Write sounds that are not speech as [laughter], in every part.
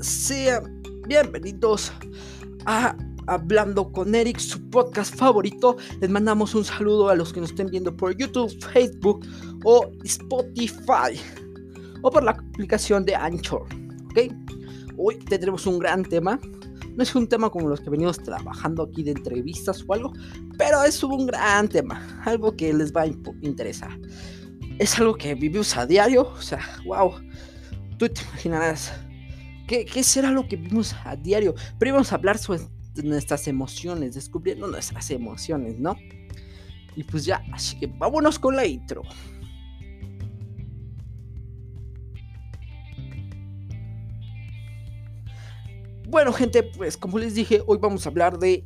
Sean bienvenidos a Hablando con Eric, su podcast favorito. Les mandamos un saludo a los que nos estén viendo por YouTube, Facebook o Spotify o por la aplicación de Anchor. ¿Ok? Hoy tendremos un gran tema. No es un tema como los que venimos trabajando aquí de entrevistas o algo, pero es un gran tema, algo que les va a interesar. Es algo que vivimos a diario, o sea, wow Tú te imaginarás, ¿qué, será lo que vimos a diario? Pero vamos a hablar sobre nuestras emociones, descubriendo nuestras emociones, ¿no? Y pues ya, así que vámonos con la intro. Bueno, gente, pues como les dije, hoy vamos a hablar de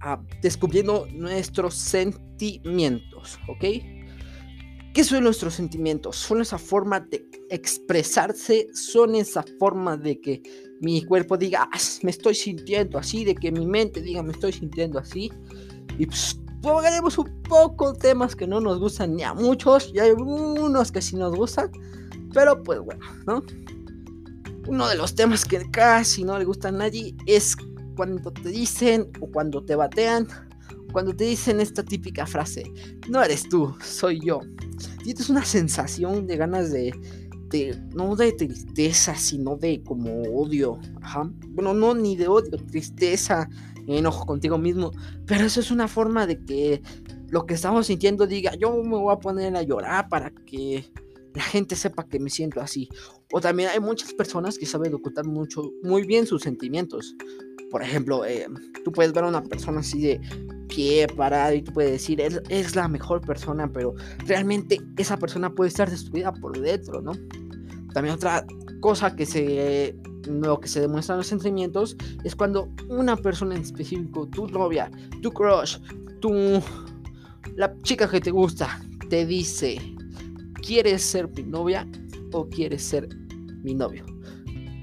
ah, descubriendo nuestros sentimientos, ¿ok? ¿Qué son nuestros sentimientos? Son esa forma de expresarse, son esa forma de que mi cuerpo diga, ah, me estoy sintiendo así, de que mi mente diga, me estoy sintiendo así. Y pues un poco temas que no nos gustan ni a muchos, y hay unos que sí nos gustan, pero pues bueno, ¿no? Uno de los temas que casi no le gustan a nadie es cuando te dicen o cuando te batean cuando te dicen esta típica frase, no eres tú, soy yo. Tienes una sensación de ganas de, no de tristeza, sino de como odio. Bueno, no ni de odio, tristeza, enojo contigo mismo. Pero eso es una forma de que lo que estamos sintiendo diga, yo me voy a poner a llorar para que la gente sepa que me siento así. O también hay muchas personas que saben ocultar mucho, muy bien sus sentimientos. Por ejemplo, eh, tú puedes ver a una persona así de pie parado y tú puedes decir, es, es la mejor persona, pero realmente esa persona puede estar destruida por dentro, ¿no? También otra cosa que se lo que se demuestra en los sentimientos es cuando una persona en específico, tu novia, tu crush, tu la chica que te gusta, te dice, ¿quieres ser mi novia o quieres ser mi novio?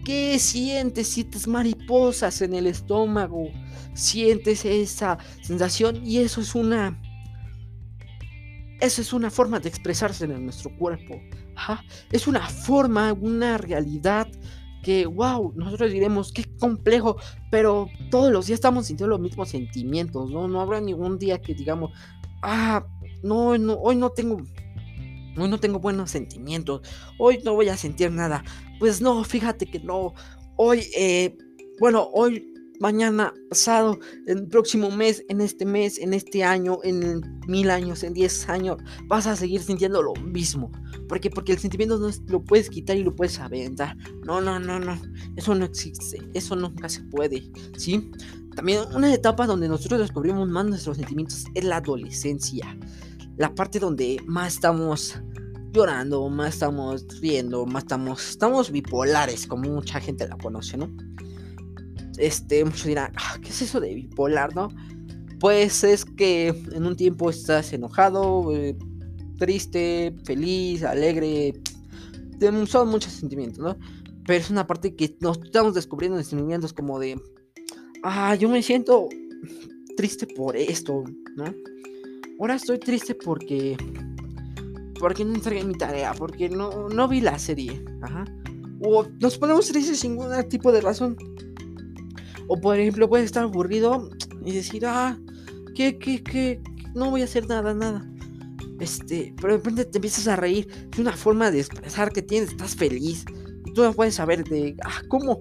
¿Qué sientes? Sientes mariposas en el estómago, sientes esa sensación y eso es una eso es una forma de expresarse en nuestro cuerpo. Es una forma, una realidad que, wow, nosotros diremos, qué complejo, pero todos los días estamos sintiendo los mismos sentimientos, ¿no? No habrá ningún día que digamos, ah, no, no hoy no tengo Hoy no tengo buenos sentimientos. Hoy no voy a sentir nada. Pues no, fíjate que no. Hoy, eh, bueno, hoy, mañana, pasado, el próximo mes, en este mes, en este año, en mil años, en diez años, vas a seguir sintiendo lo mismo. ¿Por qué? Porque el sentimiento no lo puedes quitar y lo puedes aventar. No, no, no, no. Eso no existe. Eso nunca se puede. ¿Sí? También una etapa donde nosotros descubrimos más nuestros sentimientos es la adolescencia la parte donde más estamos llorando, más estamos riendo, más estamos, estamos bipolares, como mucha gente la conoce, ¿no? Este, muchos dirán, ah, ¿qué es eso de bipolar, no? Pues es que en un tiempo estás enojado, eh, triste, feliz, alegre, son muchos sentimientos, ¿no? Pero es una parte que nos estamos descubriendo en sentimientos como de, ah, yo me siento triste por esto, ¿no? Ahora estoy triste porque. Porque no entregué mi tarea. Porque no, no vi la serie. Ajá. O nos ponemos tristes sin ningún tipo de razón. O por ejemplo, puedes estar aburrido y decir, ah, que, que, que, no voy a hacer nada, nada. Este, pero de repente te empiezas a reír. Es una forma de expresar que tienes, estás feliz. Y tú no puedes saber de, ah, ¿cómo,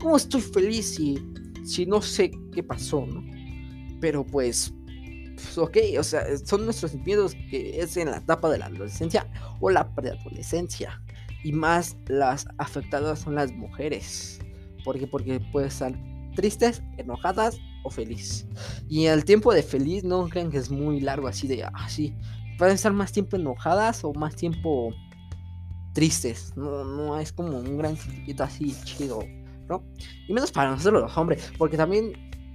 cómo estoy feliz si, si no sé qué pasó, ¿no? Pero pues pues, ok, o sea, son nuestros sentimientos que es en la etapa de la adolescencia o la preadolescencia. Y más las afectadas son las mujeres. ¿Por qué? Porque pueden estar tristes, enojadas o felices. Y el tiempo de feliz no crean que es muy largo así de así. Ah, pueden estar más tiempo enojadas o más tiempo tristes. No, no es como un gran sentimiento así chido, ¿no? Y menos para nosotros los hombres. Porque también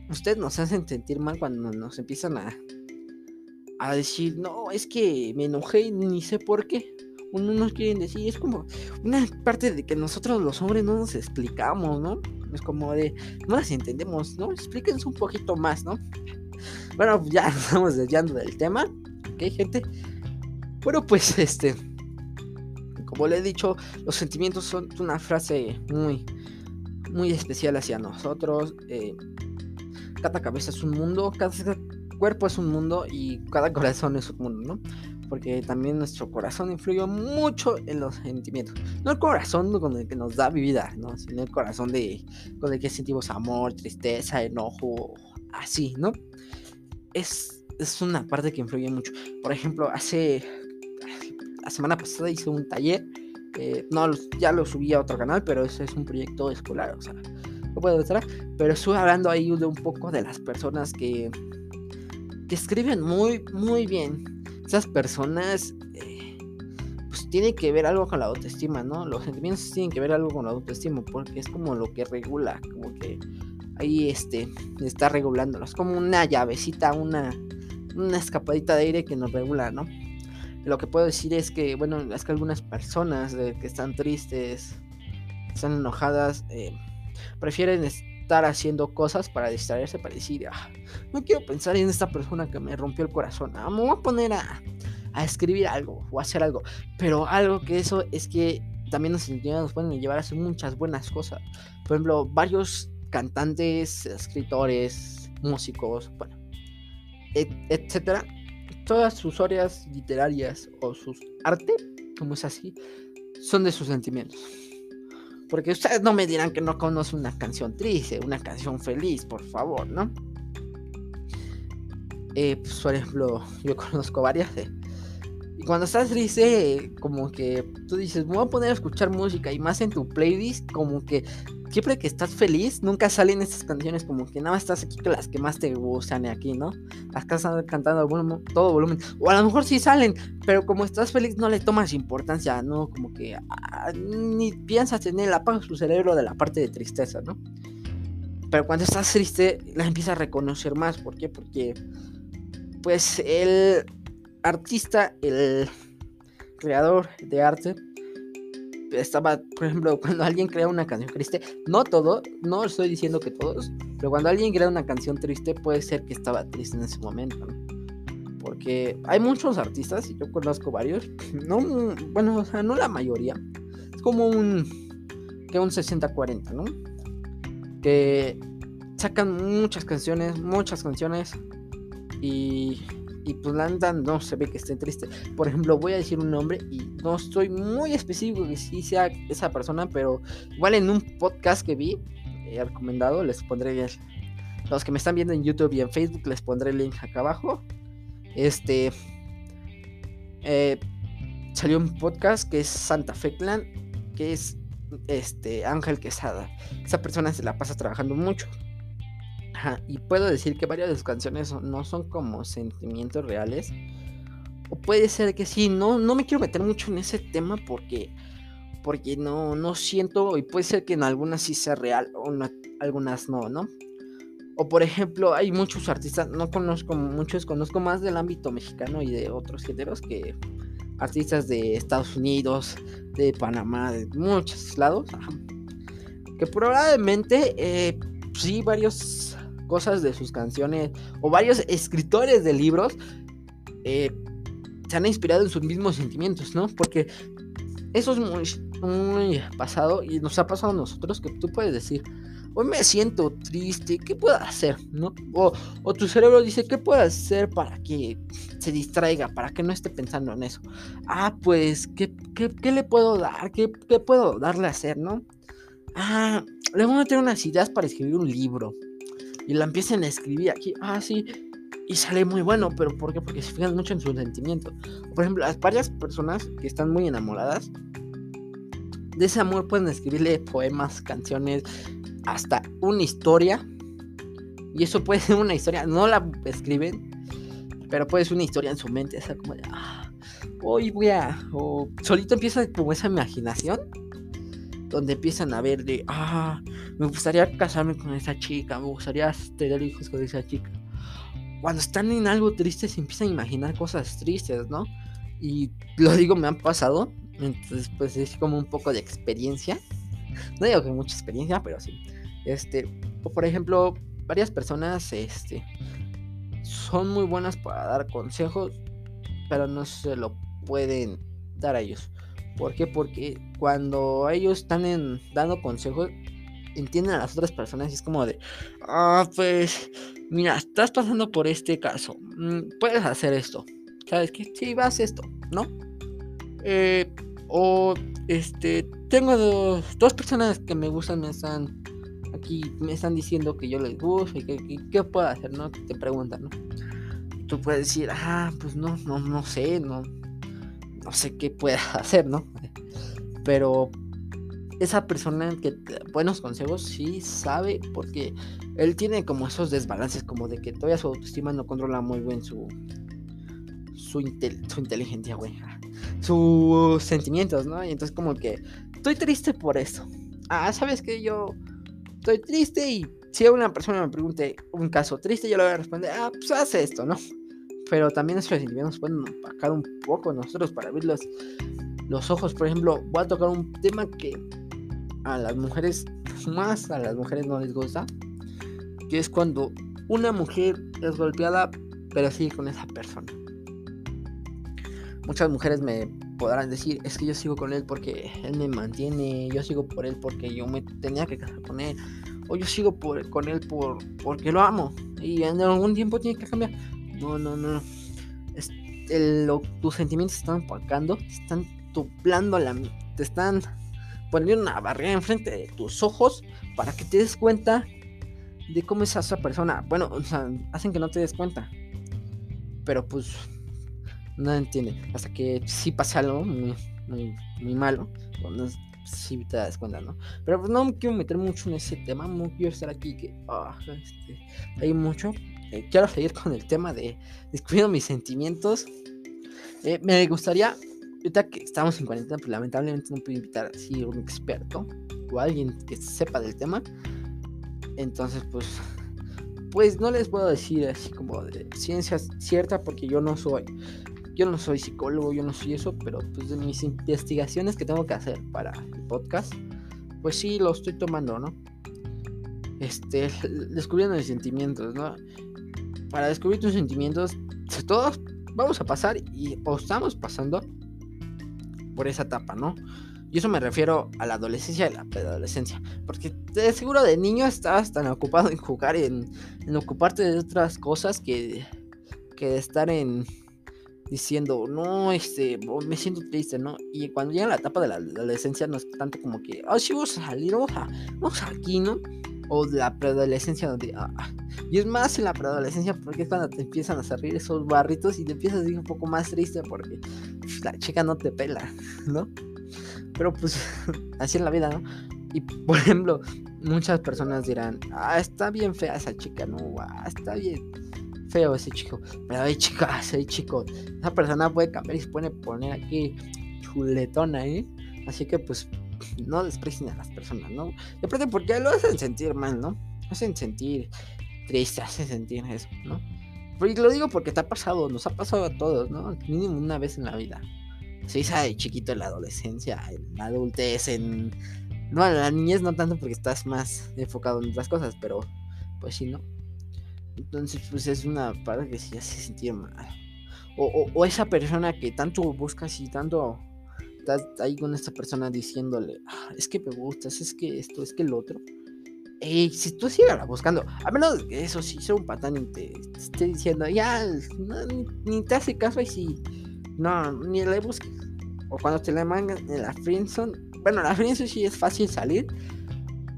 ustedes nos hacen sentir mal cuando nos empiezan a, a decir, no, es que me enojé y ni sé por qué. Uno nos quieren decir, es como una parte de que nosotros los hombres no nos explicamos, ¿no? Es como de, no las entendemos, ¿no? Explíquense un poquito más, ¿no? Bueno, ya [laughs] estamos desviando del tema, ¿ok, gente? Bueno, pues [laughs] este, como le he dicho, los sentimientos son una frase muy, muy especial hacia nosotros. Eh, cada cabeza es un mundo, cada cuerpo es un mundo y cada corazón es un mundo, ¿no? Porque también nuestro corazón influye mucho en los sentimientos. No el corazón con el que nos da vida, ¿no? Sino el corazón de, con el que sentimos amor, tristeza, enojo, así, ¿no? Es, es una parte que influye mucho. Por ejemplo, hace la semana pasada hice un taller. Eh, no, ya lo subí a otro canal, pero ese es un proyecto escolar, o sea, no puedo estar. Pero estuve hablando ahí de un poco de las personas que, escriben muy, muy bien. Esas personas, eh, pues tienen que ver algo con la autoestima, ¿no? Los sentimientos tienen que ver algo con la autoestima, porque es como lo que regula, como que ahí este, está regulándolo. Es como una llavecita, una, una escapadita de aire que nos regula, ¿no? Lo que puedo decir es que, bueno, es que algunas personas que están tristes, están enojadas, eh, prefieren estar haciendo cosas para distraerse, para decir, ah, no quiero pensar en esta persona que me rompió el corazón, ah, me voy a poner a, a, escribir algo o a hacer algo. Pero algo que eso es que también los sentimientos nos pueden llevar a hacer muchas buenas cosas. Por ejemplo, varios cantantes, escritores, músicos, bueno, etcétera todas sus obras literarias o sus arte, como es así, son de sus sentimientos. Porque ustedes no me dirán que no conocen una canción triste, una canción feliz, por favor, ¿no? Eh, pues, por ejemplo, yo [laughs] conozco varias. y cuando estás triste, como que tú dices, voy a poner a escuchar música y más en tu playlist, como que siempre que estás feliz, nunca salen estas canciones como que nada más estás aquí con las que más te gustan y aquí, ¿no? Las que están cantando todo volumen. O a lo mejor sí salen, pero como estás feliz no le tomas importancia, ¿no? Como que ah, ni piensas en él, apagas tu cerebro de la parte de tristeza, ¿no? Pero cuando estás triste, la empiezas a reconocer más. ¿Por qué? Porque, pues, el artista, el creador de arte, estaba, por ejemplo, cuando alguien crea una canción triste, no todo, no estoy diciendo que todos, pero cuando alguien crea una canción triste puede ser que estaba triste en ese momento, Porque hay muchos artistas, y yo conozco varios, [laughs] no, bueno, o sea, no la mayoría, es como un, que un 60-40, ¿no? Que sacan muchas canciones, muchas canciones, y y pues la no se ve que esté triste. Por ejemplo, voy a decir un nombre y no estoy muy específico que sí sea esa persona, pero igual en un podcast que vi, he recomendado, les pondré los que me están viendo en YouTube y en Facebook, les pondré el link acá abajo. Este eh, salió un podcast que es Santa Fe Clan, que es este Ángel Quesada. Esa persona se la pasa trabajando mucho y puedo decir que varias de sus canciones no son como sentimientos reales. O puede ser que sí, no, no me quiero meter mucho en ese tema porque, porque no, no siento, y puede ser que en algunas sí sea real o algunas no, ¿no? O por ejemplo, hay muchos artistas, no conozco muchos, conozco más del ámbito mexicano y de otros géneros que artistas de Estados Unidos, de Panamá, de muchos lados, que probablemente eh, sí varios cosas de sus canciones o varios escritores de libros eh, se han inspirado en sus mismos sentimientos, ¿no? Porque eso es muy, pasado y nos ha pasado a nosotros que tú puedes decir, hoy me siento triste, ¿qué puedo hacer? ¿No? O, o, tu cerebro dice, ¿qué puedo hacer para que se distraiga, para que no esté pensando en eso? Ah, pues, ¿qué, qué, le puedo dar? ¿Qué, ¿Qué, puedo darle a hacer, no? Ah, le voy a meter unas ideas para escribir un libro y la empiecen a escribir aquí, ah, sí, y sale muy bueno, pero ¿por qué? Porque se fijan mucho en sus sentimientos. Por ejemplo, las varias personas que están muy enamoradas de ese amor pueden escribirle poemas, canciones, hasta una historia. Y eso puede ser una historia, no la escriben, pero puede ser una historia en su mente, o sea, como de, ah, hoy voy a, o solito empieza como esa imaginación donde empiezan a ver de, ah, me gustaría casarme con esa chica, me gustaría tener hijos con esa chica. Cuando están en algo triste se empiezan a imaginar cosas tristes, ¿no? Y lo digo, me han pasado, entonces pues es como un poco de experiencia. No digo que mucha experiencia, pero sí. Este, por ejemplo, varias personas, este, son muy buenas para dar consejos, pero no se lo pueden dar a ellos. ¿Por qué? Porque cuando ellos están dando consejos, entienden a las otras personas y es como de, ah, pues, mira, estás pasando por este caso, mm, puedes hacer esto, ¿sabes qué? Sí, vas esto, ¿no? Eh, o, este, tengo dos, personas que me gustan, me están aquí, me están diciendo que yo les gusto y que, puedo hacer, ¿no? Te preguntan, ¿no? Tú puedes decir, ah, pues no, no, no sé, no, no sé qué pueda [laughs] hacer, ¿no? Pero esa persona que buenos consejos sí sabe porque él tiene como esos desbalances como de que todavía su autoestima no controla muy bien su su, su inteligencia, güey. Sus sentimientos, ¿no? Y entonces como que estoy triste por eso. Ah, sabes que yo estoy triste y si una persona me pregunte un caso triste, yo le voy a responder, ah, pues hace esto, ¿no? Pero también nuestros sentimientos pueden opacar un poco nosotros para abrir los ojos. Por ejemplo, voy a tocar un tema que a las mujeres, más a las mujeres no les gusta, que es cuando una mujer es golpeada, pero sigue con esa persona. Muchas mujeres me podrán decir, es que yo sigo con él porque él me mantiene, yo sigo por él porque yo me tenía que casar con él, o yo sigo por, con él por, porque lo amo, y en algún tiempo tiene que cambiar. No, no, no. tus sentimientos están opacando, te están tuplando la... te están poner una barrera enfrente de tus ojos para que te des cuenta de cómo es esa persona. Bueno, o sea, hacen que no te des cuenta. Pero pues no entiende. Hasta que sí pasa algo muy, muy, muy malo. Cuando sí te das cuenta, ¿no? Pero pues no me quiero meter mucho en ese tema. No quiero estar aquí que ah, este, hay mucho. Eh, quiero seguir con el tema de descubriendo mis sentimientos. Eh, me gustaría ahorita que estamos en cuarentena, pues lamentablemente no puedo invitar así un experto o alguien que sepa del tema. Entonces, pues, pues no les puedo decir así como de ciencia cierta porque yo no soy, yo no soy psicólogo, yo no soy eso, pero pues de mis investigaciones que tengo que hacer para el podcast, pues sí lo estoy tomando, ¿no? Este, descubriendo mis sentimientos, ¿no? Para descubrir tus sentimientos, todos vamos a pasar y estamos pasando por esa etapa, ¿no? Y eso me refiero a la adolescencia y la preadolescencia. Porque de seguro de niño estabas tan ocupado en jugar y en, ocuparte de otras cosas que, que de estar en diciendo, no, este, me siento triste, ¿no? Y cuando llega la etapa de la adolescencia no es tanto como que, oh, sí, vamos a salir, vamos, a, vamos aquí, ¿no? O la preadolescencia donde, ah, ah. y es más en la preadolescencia porque es cuando te empiezan a salir esos barritos y te empiezas a ir un poco más triste porque la chica no te pela, ¿no? Pero pues [laughs] así es la vida, ¿no? Y por ejemplo, muchas personas dirán, ah, está bien fea esa chica, no, ah, está bien feo ese chico. Pero hay chicas, hay chicos. Esa persona puede cambiar y se puede poner aquí chuletona, ¿eh? Así que pues no desprecien a las personas, ¿no? De pronto porque lo hacen sentir mal, ¿no? Hacen sentir triste, hacen sentir eso, ¿no? Y lo digo porque te ha pasado, nos ha pasado a todos, ¿no? Mínimo una vez en la vida. Se sabe chiquito en la adolescencia, en la adultez, en... No, en la niñez no tanto porque estás más enfocado en otras cosas, pero pues sí, ¿no? Entonces, pues es una parte que sí hace sentir mal. O, o, esa persona que tanto buscas y tanto estás ahí con esta persona diciéndole, ah, es que me gustas, es que esto, es que el otro. Ey, si tú sigues buscando, a menos que eso sí sea un patán y te, esté diciendo, ya, ni, te hace caso y si, no, ni le busques. O cuando te le mangan en la friendzone, bueno, la friendzone sí es fácil salir,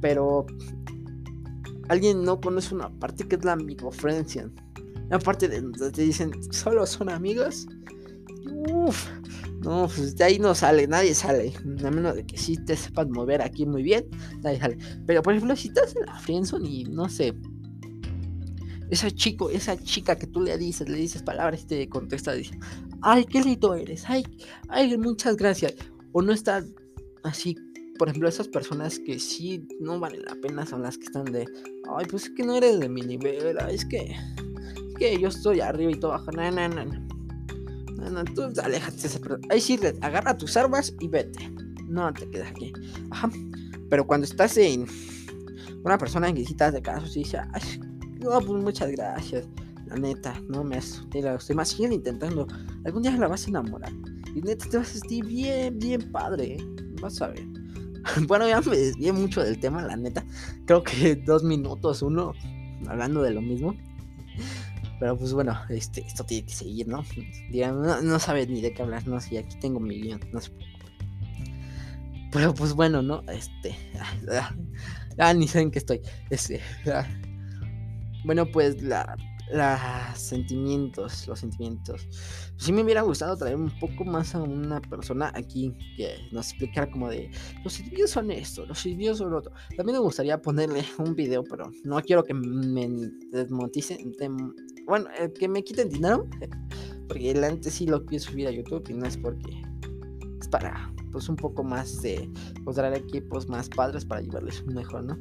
pero alguien no conoce una parte que es la amigo friendzone. Una parte de donde te dicen, solo son amigos. Uff, no, pues de ahí no sale, nadie sale. A menos de que sí te sepas mover aquí muy bien, nadie sale. Pero por ejemplo, si estás en la friendzone y no sé, esa chico, esa chica que tú le dices, le dices palabras y te contesta, dice, ay, qué lindo eres, ay, ay, muchas gracias. O no está así, por ejemplo, esas personas que sí no valen la pena son las que están de, ay, pues es que no eres de mi nivel, es que, es que yo estoy arriba y todo abajo, no, no, no. No, no, tú aléjate Ahí sí, agarra tus armas y vete. No te quedas aquí. Ajá. Pero cuando estás en una persona en visitas de casos y dice, ay, no, pues muchas gracias. La neta, no me has. Te la estoy más. Sigue intentando. Algún día la vas a enamorar. Y neta, te vas a sentir bien, bien padre. ¿eh? Vas a ver. [laughs] bueno, ya me desvié mucho del tema, la neta. Creo que dos minutos, uno, hablando de lo mismo. Pero pues bueno, este, esto tiene que seguir, ¿no? no, no sabes ni de qué hablar, no sé, aquí tengo mi guion, no sé. Pero pues bueno, ¿no? Este. Ah, ni saben que estoy. Este. Ah. Bueno, pues la los sentimientos, los sentimientos. Sí me hubiera gustado traer un poco más a una persona aquí que nos explicara como de los sentimientos son esto, los sentimientos son lo otro. También me gustaría ponerle un video, pero no quiero que me desmonticen, bueno, eh, que me quiten dinero, porque antes sí lo quiero subir a YouTube y no es porque es para pues un poco más de pues, traer equipos más padres para llevarles mejor, ¿no?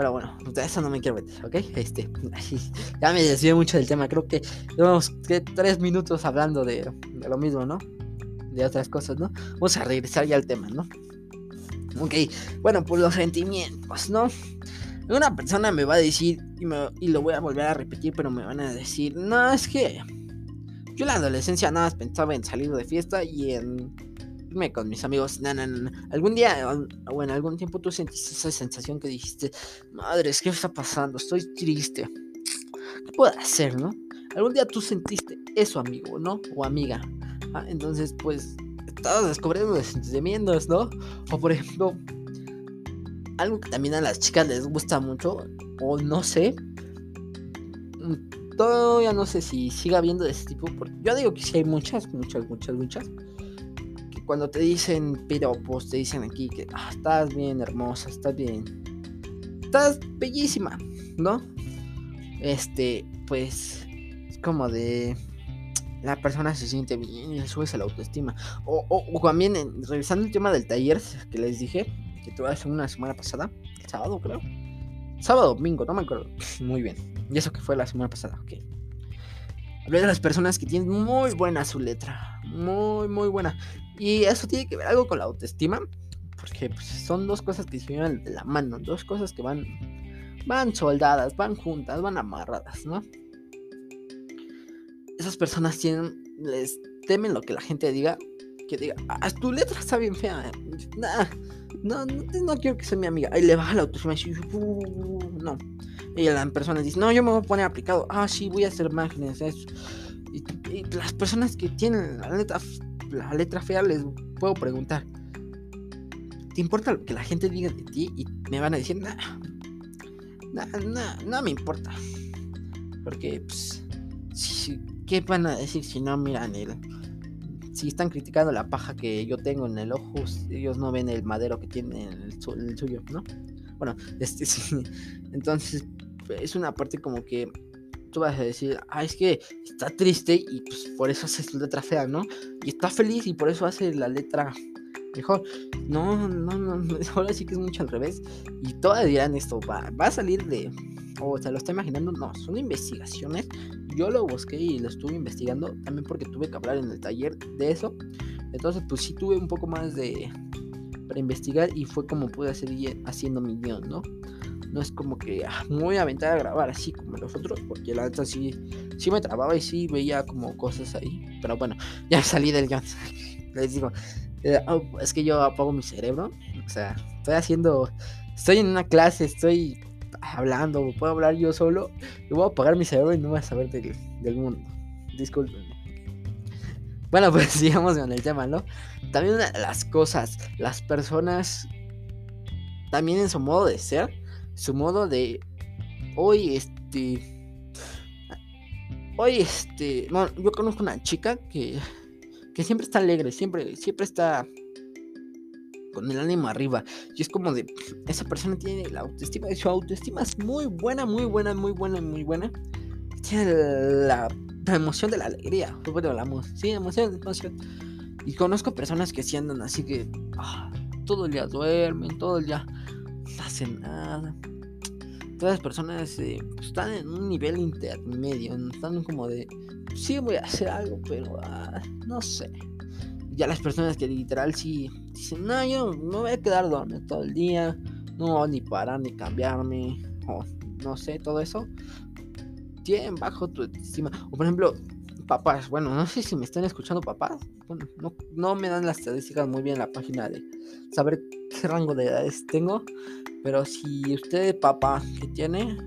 Pero bueno, de eso no me quiero meter, ¿ok? Este, [laughs] ya me desvié mucho del tema. Creo que llevamos tres minutos hablando de, lo mismo, ¿no? De otras cosas, ¿no? Vamos a regresar ya al tema, ¿no? Ok, bueno, pues los sentimientos, ¿no? Una persona me va a decir, y, y lo voy a volver a repetir, pero me van a decir, no, es que yo en la adolescencia nada más pensaba en salir de fiesta y en con mis amigos. No, no, no. Algún día o en algún tiempo tú sentiste esa sensación que dijiste, madre, ¿qué está pasando? Estoy triste. ¿Qué puedo hacer, no? Algún día tú sentiste eso, amigo, ¿no? O amiga. Ah, entonces, pues, estabas descubriendo sentimientos, ¿no? O por ejemplo, algo que también a las chicas les gusta mucho, o no sé. Mm, todavía no sé si siga habiendo de ese tipo, porque yo digo que sí hay muchas, muchas, muchas, muchas cuando te dicen piropos, te dicen aquí que ah, estás bien hermosa, estás bien, estás bellísima, ¿no? Este, pues es como de la persona se siente bien y le subes a la autoestima. O, también revisando el tema del taller que les dije, que tuve hace una semana pasada, el sábado creo. Sábado, domingo, no me acuerdo. [laughs] Muy bien. Y eso que fue la semana pasada, ok. Hablé de las personas que tienen muy buena su letra. Muy, muy buena. Y eso tiene que ver algo con la autoestima, porque pues, son dos cosas que se llevan de la mano, dos cosas que van, van soldadas, van juntas, van amarradas, ¿no? Esas personas tienen, les temen lo que la gente diga, que diga, ah, tu letra está bien fea, no, no, quiero que sea mi amiga. Ahí le baja la autoestima uh, no. Y la persona dice, no, yo me voy a poner aplicado, ah, sí, voy a hacer imágenes, Y, las personas que tienen la letra la letra fea, les puedo preguntar, ¿te importa lo que la gente diga de ti? Y me van a decir, no, no me importa. Porque, pues, ¿qué van a decir si no miran el... Si están criticando la paja que yo tengo en el ojo, ellos no ven el madero que tiene el, el suyo, ¿no? Bueno, [laughs] este sí. Entonces, es una parte como que tú vas a decir, ah, es que está triste y pues por eso hace su letra fea, ¿no? Y está feliz y por eso hace la letra mejor. No, no, no, [laughs] ahora sí que es mucho al revés. Y todas dirán esto, va, va a salir de... O se lo está imaginando, no, son investigaciones. Yo lo busqué y lo estuve investigando también porque tuve que hablar en el taller de eso. Entonces, pues sí tuve un poco más de... para investigar y fue como pude seguir haciendo mi guion, ¿no? no es como que ah, me a grabar así como los otros, porque la neta sí, sí me trababa y sí veía como cosas ahí. Pero bueno, [laughs] ya salí del guion. [laughs] Les digo, eh, oh, es que yo apago mi cerebro. O sea, estoy haciendo, estoy en una clase, estoy hablando, puedo hablar yo solo. Y voy a apagar mi cerebro y no voy a saber del, del mundo. Disculpen. Bueno, [laughs] pues sigamos con el tema, ¿no? También las cosas, las personas, también en su modo de ser, su modo de hoy este hoy este no, yo conozco una chica que que siempre está alegre siempre siempre está con el ánimo arriba y es como de esa persona tiene la autoestima su autoestima es muy buena muy buena muy buena muy buena tiene la, emoción de la alegría bueno, la sí emoción emoción y conozco personas que sí andan así que ah, todo el día duermen todo el día no hacen nada. Todas las personas eh, pues, están en un nivel intermedio, están como de, sí voy a hacer algo, pero ah, no sé. Ya las personas que literal sí dicen, no, yo me voy a quedar dormido todo el día, no ni parar ni cambiarme, no sé, todo eso, tienen bajo tu estima. O por ejemplo, papás, bueno, no sé si me están escuchando papás, bueno, no, me dan las estadísticas muy bien la página de saber qué rango de edades tengo, pero si usted papá que tiene,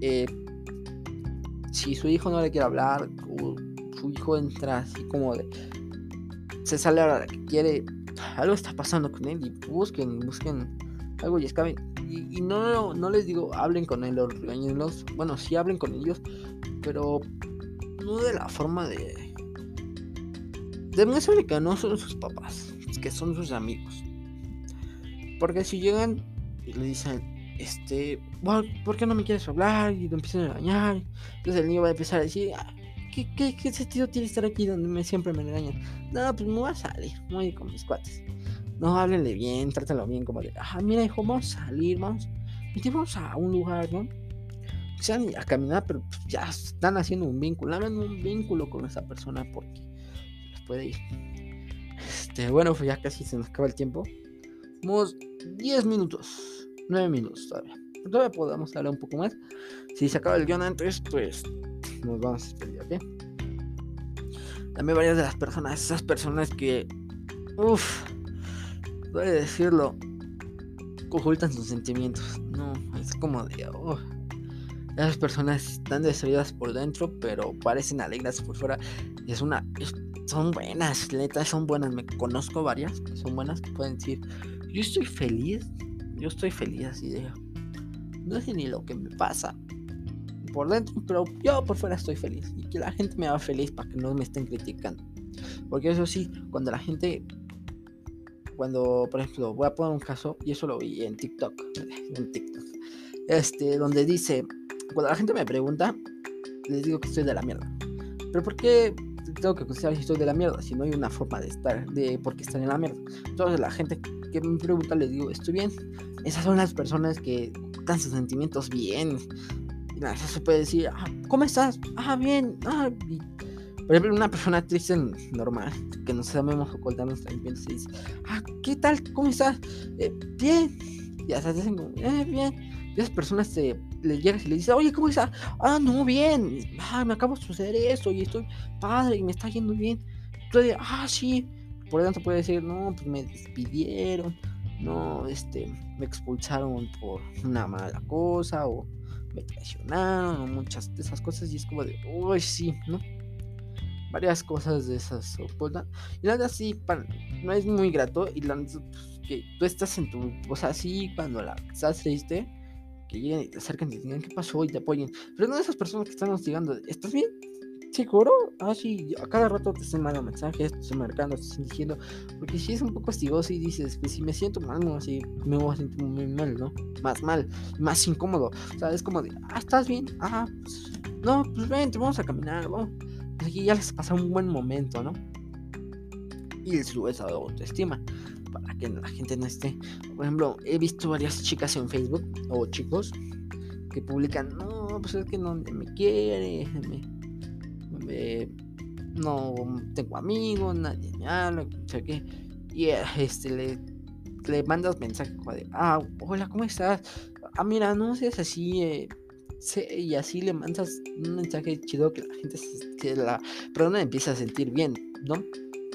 eh, si su hijo no le quiere hablar, o su hijo entra así como de, se sale a la que quiere, algo está pasando con él y busquen, busquen algo y escaben. Y, no, no les digo hablen con él o regañenlos, bueno, sí hablen con ellos, pero no de la forma de. Demuestre que no son sus papás, que son sus amigos. Porque si llegan y le dicen, este, ¿por qué no me quieres hablar? Y lo empiezan a engañar. Entonces el niño va a empezar a decir, ah, ¿qué, qué, qué sentido tiene estar aquí donde me, siempre me engañan? No, pues me voy a salir, voy a ir con mis cuates. No, háblenle bien, trátalo bien, como de, ah, mira, hijo, vamos a salir, vamos. Vamos a un lugar, ¿no? sean a caminar, pero ya están haciendo un vínculo, hagan un vínculo con esa persona porque les puede ir. Este, bueno, pues ya casi se nos acaba el tiempo. Tenemos 10 minutos, 9 minutos todavía. Todavía podemos hablar un poco más. Si se acaba el guion antes, pues nos vamos a despedir, ¿ok? También varias de las personas, esas personas que, uff, a decirlo, ocultan sus sentimientos. No, es como de, oh, esas personas están destruidas por dentro, pero parecen alegres por fuera. Es una. son buenas, letras son buenas. Me conozco varias que son buenas que pueden decir: Yo estoy feliz. Yo estoy feliz así de. No sé ni lo que me pasa por dentro, pero yo por fuera estoy feliz. Y que la gente me haga feliz para que no me estén criticando. Porque eso sí, cuando la gente. Cuando, por ejemplo, voy a poner un caso, y eso lo vi en TikTok. [laughs] En TikTok. Este, donde dice cuando la gente me pregunta, les digo que estoy de la mierda. Pero ¿por qué tengo que considerar si estoy de la mierda? Si no hay una forma de estar, de por qué estar en la mierda. Entonces la gente que me pregunta les digo, estoy bien. Esas son las personas que dan sus sentimientos bien. Y nada, se puede decir, ah, ¿cómo estás? Ah, bien. Ah, por ejemplo, una persona triste normal, que no sabemos ocultar nuestros sentimientos, y dice, ah, ¿qué tal? ¿Cómo estás? Eh, bien. Y hasta dicen eh, bien. Y esas personas se le llegas y le dices, oye, ¿cómo estás? Ah, no, bien. Ah, me acabo de suceder esto y estoy padre y me está yendo bien. Entonces, ah, sí. Por lo tanto puede decir, no, pues me despidieron. No, este, me expulsaron por una mala cosa o me traicionaron o muchas de esas cosas. Y es como de, uy, sí, ¿no? Varias cosas de esas ocultan. Y nada así, no es muy grato. Y la pues, que tú estás en tu. O sea, sí, cuando la estás triste que lleguen y te acerquen y te digan qué pasó y te apoyen. Pero no esas personas que están hostigando, ¿estás bien? ¿Seguro? Ah, a cada rato te están mandando mensajes, te están marcando, te están diciendo. Porque si es un poco hostigoso y dices, pues si me siento mal, no, así me voy a sentir muy mal, ¿no? Más mal, más incómodo. O es como de, ah, ¿estás bien? Ah, pues, no, pues vente, vamos a caminar. Pues aquí ya les pasa un buen momento, ¿no? Y les sube esa autoestima para que la gente no esté. Por ejemplo, he visto varias chicas en Facebook o chicos que publican, no, pues es que no me quiere, no tengo amigos, nadie me habla, qué. Y este le, le mandas mensaje como de, ah, hola, ¿cómo estás? Ah, mira, no seas así, eh, y así le mandas un mensaje chido que la gente se, que la persona empieza a sentir bien, ¿no?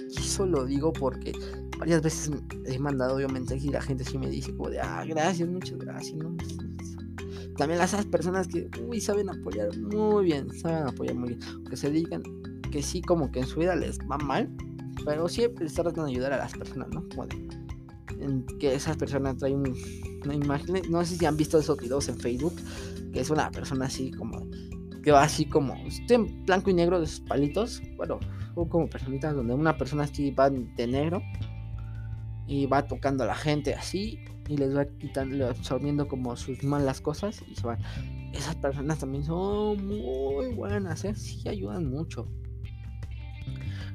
Y eso lo digo porque varias veces he mandado yo mensajes y la gente sí me dice como de, ah, gracias, muchas gracias. También las personas que, uy, saben apoyar muy bien, saben apoyar muy bien, que se digan que sí, como que en su vida les va mal, pero siempre tratando de ayudar a las personas, ¿no? Como en que esas personas traen una imagen, no sé si han visto esos videos en Facebook, que es una persona así como, que va así como, estoy en blanco y negro de sus palitos, bueno, o como personitas donde una persona así va de negro y va tocando a la gente así y les va quitando, absorbiendo como sus malas cosas y se van. Esas personas también son muy buenas, ¿eh? sí ayudan mucho.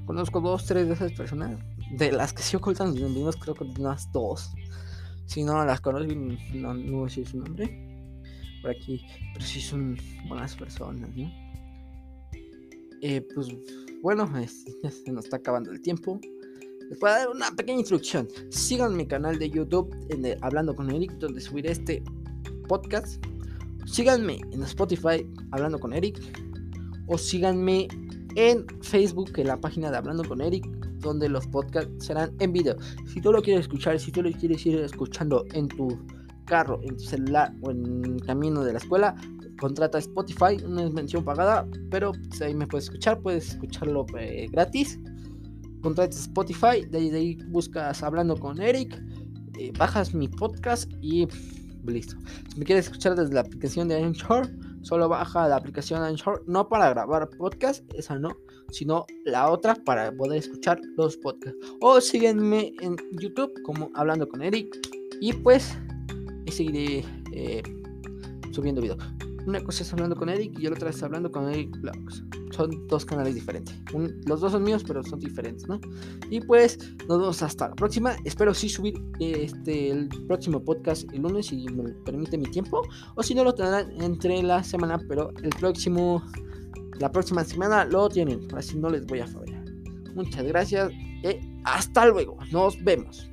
Conozco dos, tres de esas personas, de las que sí ocultan sus nombres, creo que unas dos. Si no las conozco, no, no voy su nombre por aquí, pero sí son buenas personas, ¿no? Eh, pues bueno, ya se nos está acabando el tiempo. Les voy a dar una pequeña instrucción. Sigan mi canal de YouTube en Hablando con Eric, donde subiré este podcast. Síganme en Spotify Hablando con Eric. O síganme en Facebook, en la página de Hablando con Eric, donde los podcasts serán en video. Si tú lo quieres escuchar, si tú lo quieres ir escuchando en tu carro, en tu celular o en camino de la escuela, contrata Spotify, no es pagada, pero pues, ahí me puedes escuchar, puedes escucharlo eh, gratis. Contrata Spotify, de ahí, buscas Hablando con Eric, eh, bajas mi podcast y listo. Si me quieres escuchar desde la aplicación de Anchor, solo baja la aplicación Anchor, no para grabar podcast, esa no, sino la otra para poder escuchar los podcasts. O sígueme en YouTube como Hablando con Eric y pues seguiré eh, subiendo videos. Una cosa es hablando con Eric y la otra es hablando con Eric Vlogs. Son dos canales diferentes. los dos son míos, pero son diferentes, ¿no? Y pues nos vemos hasta la próxima. Espero sí subir este el próximo podcast el lunes si me permite mi tiempo. O si no lo tendrán entre la semana, pero el próximo la próxima semana lo tienen. Así no les voy a fallar. Muchas gracias y hasta luego. Nos vemos.